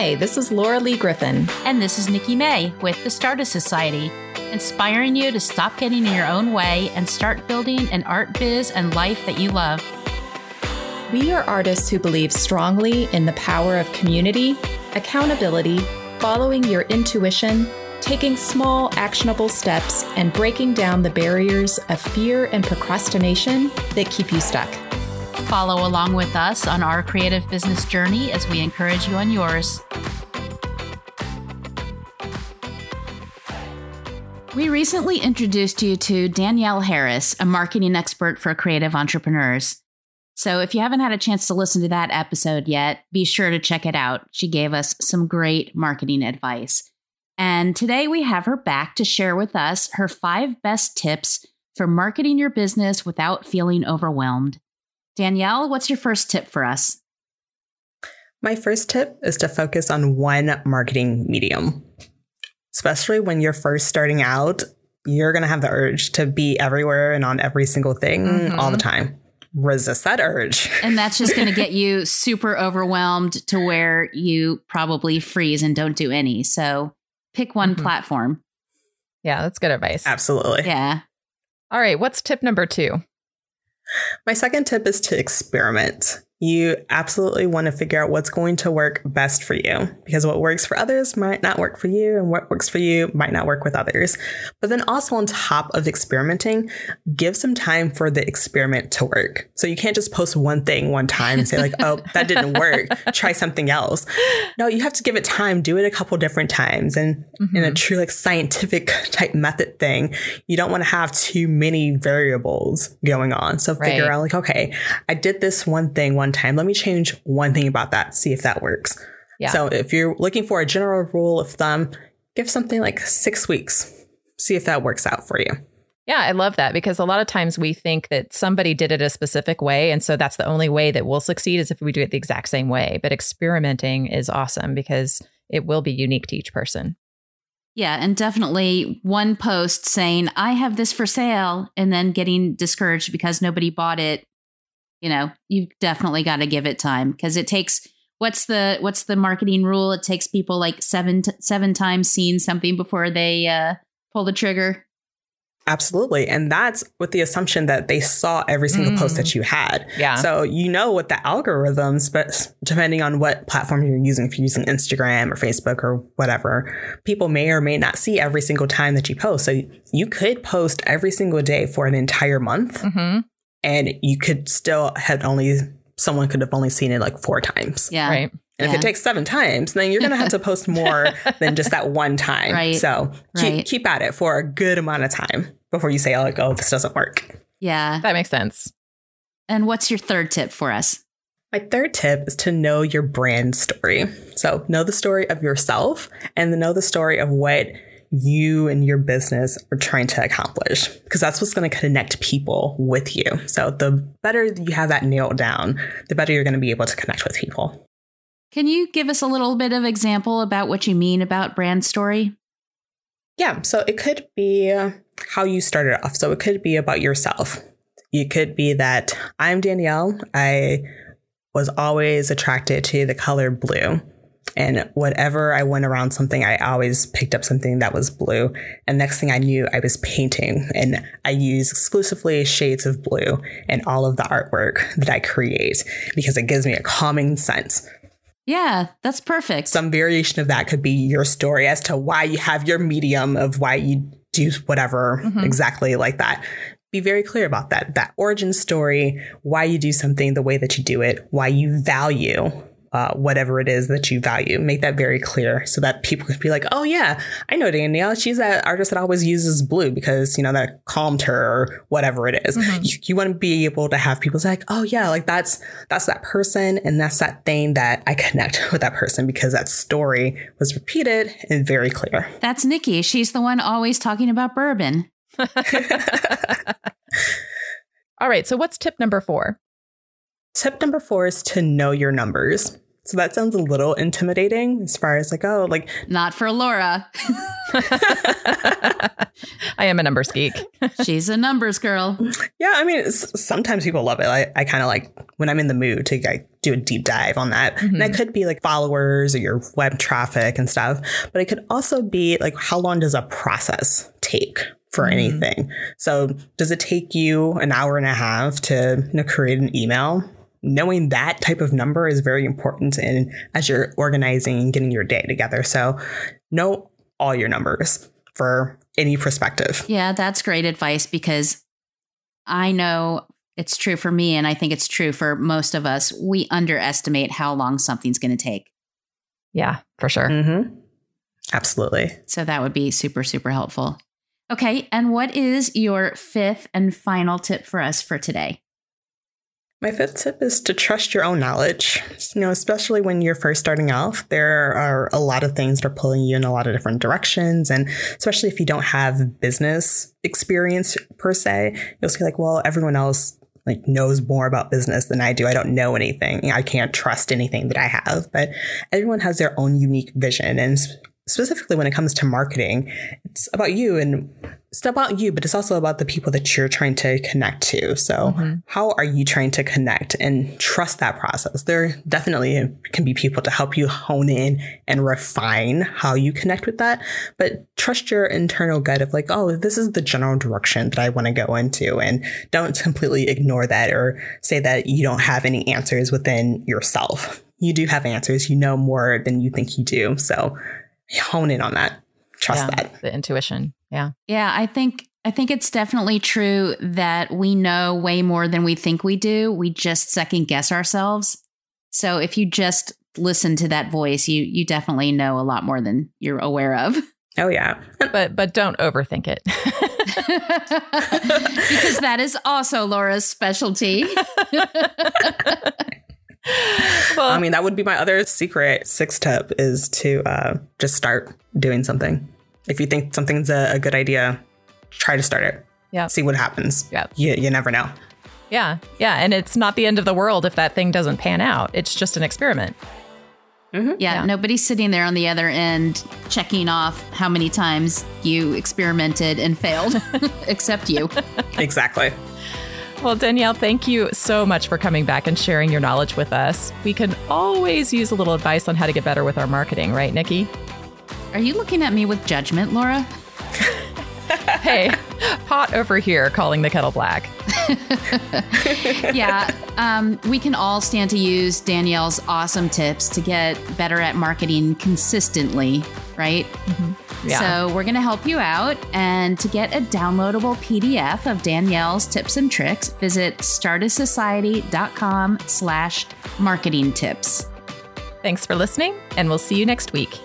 Hi, this is Laura Lee Griffin. And this is Nikki May with the Stardust Society, inspiring you to stop getting in your own way and start building an art biz and life that you love. We are artists who believe strongly in the power of community, accountability, following your intuition, taking small, actionable steps, and breaking down the barriers of fear and procrastination that keep you stuck. Follow along with us on our creative business journey as we encourage you on yours. We recently introduced you to Danielle Harris, a marketing expert for creative entrepreneurs. So if you haven't had a chance to listen to that episode yet, be sure to check it out. She gave us some great marketing advice. And today we have her back to share with us her five best tips for marketing your business without feeling overwhelmed. Danielle, what's your first tip for us? My first tip is to focus on one marketing medium. Especially when you're first starting out, you're going to have the urge to be everywhere and on every single thing mm-hmm. all the time. Resist that urge. And that's just going to get you super overwhelmed to where you probably freeze and don't do any. So pick one mm-hmm. platform. Yeah, that's good advice. Absolutely. Yeah. All right. What's tip number two? My second tip is to experiment you absolutely want to figure out what's going to work best for you because what works for others might not work for you and what works for you might not work with others. But then also on top of experimenting, give some time for the experiment to work. So you can't just post one thing one time and say like, "Oh, that didn't work. Try something else." No, you have to give it time, do it a couple different times and mm-hmm. in a mm-hmm. true like scientific type method thing, you don't want to have too many variables going on. So figure right. out like, "Okay, I did this one thing one one time. Let me change one thing about that, see if that works. Yeah. So if you're looking for a general rule of thumb, give something like six weeks, see if that works out for you. Yeah, I love that because a lot of times we think that somebody did it a specific way. And so that's the only way that we'll succeed is if we do it the exact same way. But experimenting is awesome because it will be unique to each person. Yeah, and definitely one post saying, I have this for sale, and then getting discouraged because nobody bought it you know, you've definitely got to give it time because it takes what's the what's the marketing rule? It takes people like seven t- seven times seeing something before they uh, pull the trigger. Absolutely. And that's with the assumption that they saw every single mm. post that mm. you had. Yeah. So you know what the algorithms, but depending on what platform you're using, if you're using Instagram or Facebook or whatever, people may or may not see every single time that you post. So you could post every single day for an entire month. Mm-hmm and you could still had only someone could have only seen it like four times. Yeah. Right. And yeah. if it takes seven times, then you're going to have to post more than just that one time. Right. So keep, right. keep at it for a good amount of time before you say, oh, like, oh, this doesn't work. Yeah. That makes sense. And what's your third tip for us? My third tip is to know your brand story. So know the story of yourself and know the story of what you and your business are trying to accomplish because that's what's going to connect people with you. So the better you have that nailed down, the better you're going to be able to connect with people. Can you give us a little bit of example about what you mean about brand story? Yeah, so it could be how you started off. So it could be about yourself. It could be that I'm Danielle. I was always attracted to the color blue. And whatever I went around something, I always picked up something that was blue. And next thing I knew, I was painting and I use exclusively shades of blue in all of the artwork that I create because it gives me a calming sense. Yeah, that's perfect. Some variation of that could be your story as to why you have your medium of why you do whatever mm-hmm. exactly like that. Be very clear about that. That origin story, why you do something the way that you do it, why you value uh, whatever it is that you value. Make that very clear so that people could be like, oh, yeah, I know Danielle. She's that artist that always uses blue because, you know, that calmed her or whatever it is. Mm-hmm. You, you want to be able to have people say, like, oh, yeah, like that's, that's that person. And that's that thing that I connect with that person because that story was repeated and very clear. That's Nikki. She's the one always talking about bourbon. All right. So what's tip number four? Tip number four is to know your numbers. So that sounds a little intimidating as far as like, oh, like. Not for Laura. I am a numbers geek. She's a numbers girl. Yeah, I mean, sometimes people love it. I, I kind of like when I'm in the mood to like, do a deep dive on that. Mm-hmm. And that could be like followers or your web traffic and stuff. But it could also be like, how long does a process take? For mm-hmm. anything. So, does it take you an hour and a half to you know, create an email? Knowing that type of number is very important in as you're organizing and getting your day together. So know all your numbers for any perspective. Yeah, that's great advice because I know it's true for me and I think it's true for most of us. We underestimate how long something's going to take. Yeah, for sure. Mm-hmm. Absolutely. So that would be super, super helpful. Okay. And what is your fifth and final tip for us for today? My fifth tip is to trust your own knowledge. You know, especially when you're first starting off, there are a lot of things that are pulling you in a lot of different directions. And especially if you don't have business experience per se, you'll see like, well, everyone else like knows more about business than I do. I don't know anything. I can't trust anything that I have, but everyone has their own unique vision. And specifically when it comes to marketing, it's about you and it's about you, but it's also about the people that you're trying to connect to. So, mm-hmm. how are you trying to connect and trust that process? There definitely can be people to help you hone in and refine how you connect with that, but trust your internal gut of like, oh, this is the general direction that I want to go into. And don't completely ignore that or say that you don't have any answers within yourself. You do have answers. You know more than you think you do. So, hone in on that. Trust yeah, that. The intuition. Yeah. Yeah. I think I think it's definitely true that we know way more than we think we do. We just second guess ourselves. So if you just listen to that voice, you you definitely know a lot more than you're aware of. Oh yeah. but but don't overthink it. because that is also Laura's specialty. well, I mean, that would be my other secret six tip is to uh, just start doing something. If you think something's a, a good idea, try to start it. Yeah. See what happens. Yeah. You, you never know. Yeah. Yeah. And it's not the end of the world if that thing doesn't pan out. It's just an experiment. Mm-hmm. Yeah, yeah, nobody's sitting there on the other end checking off how many times you experimented and failed, except you. exactly. Well, Danielle, thank you so much for coming back and sharing your knowledge with us. We can always use a little advice on how to get better with our marketing, right, Nikki? Are you looking at me with judgment, Laura? hey, pot over here calling the kettle black. yeah, um, we can all stand to use Danielle's awesome tips to get better at marketing consistently, right? Mm-hmm. Yeah. So we're going to help you out. And to get a downloadable PDF of Danielle's tips and tricks, visit stardustsociety.com slash marketing tips. Thanks for listening, and we'll see you next week.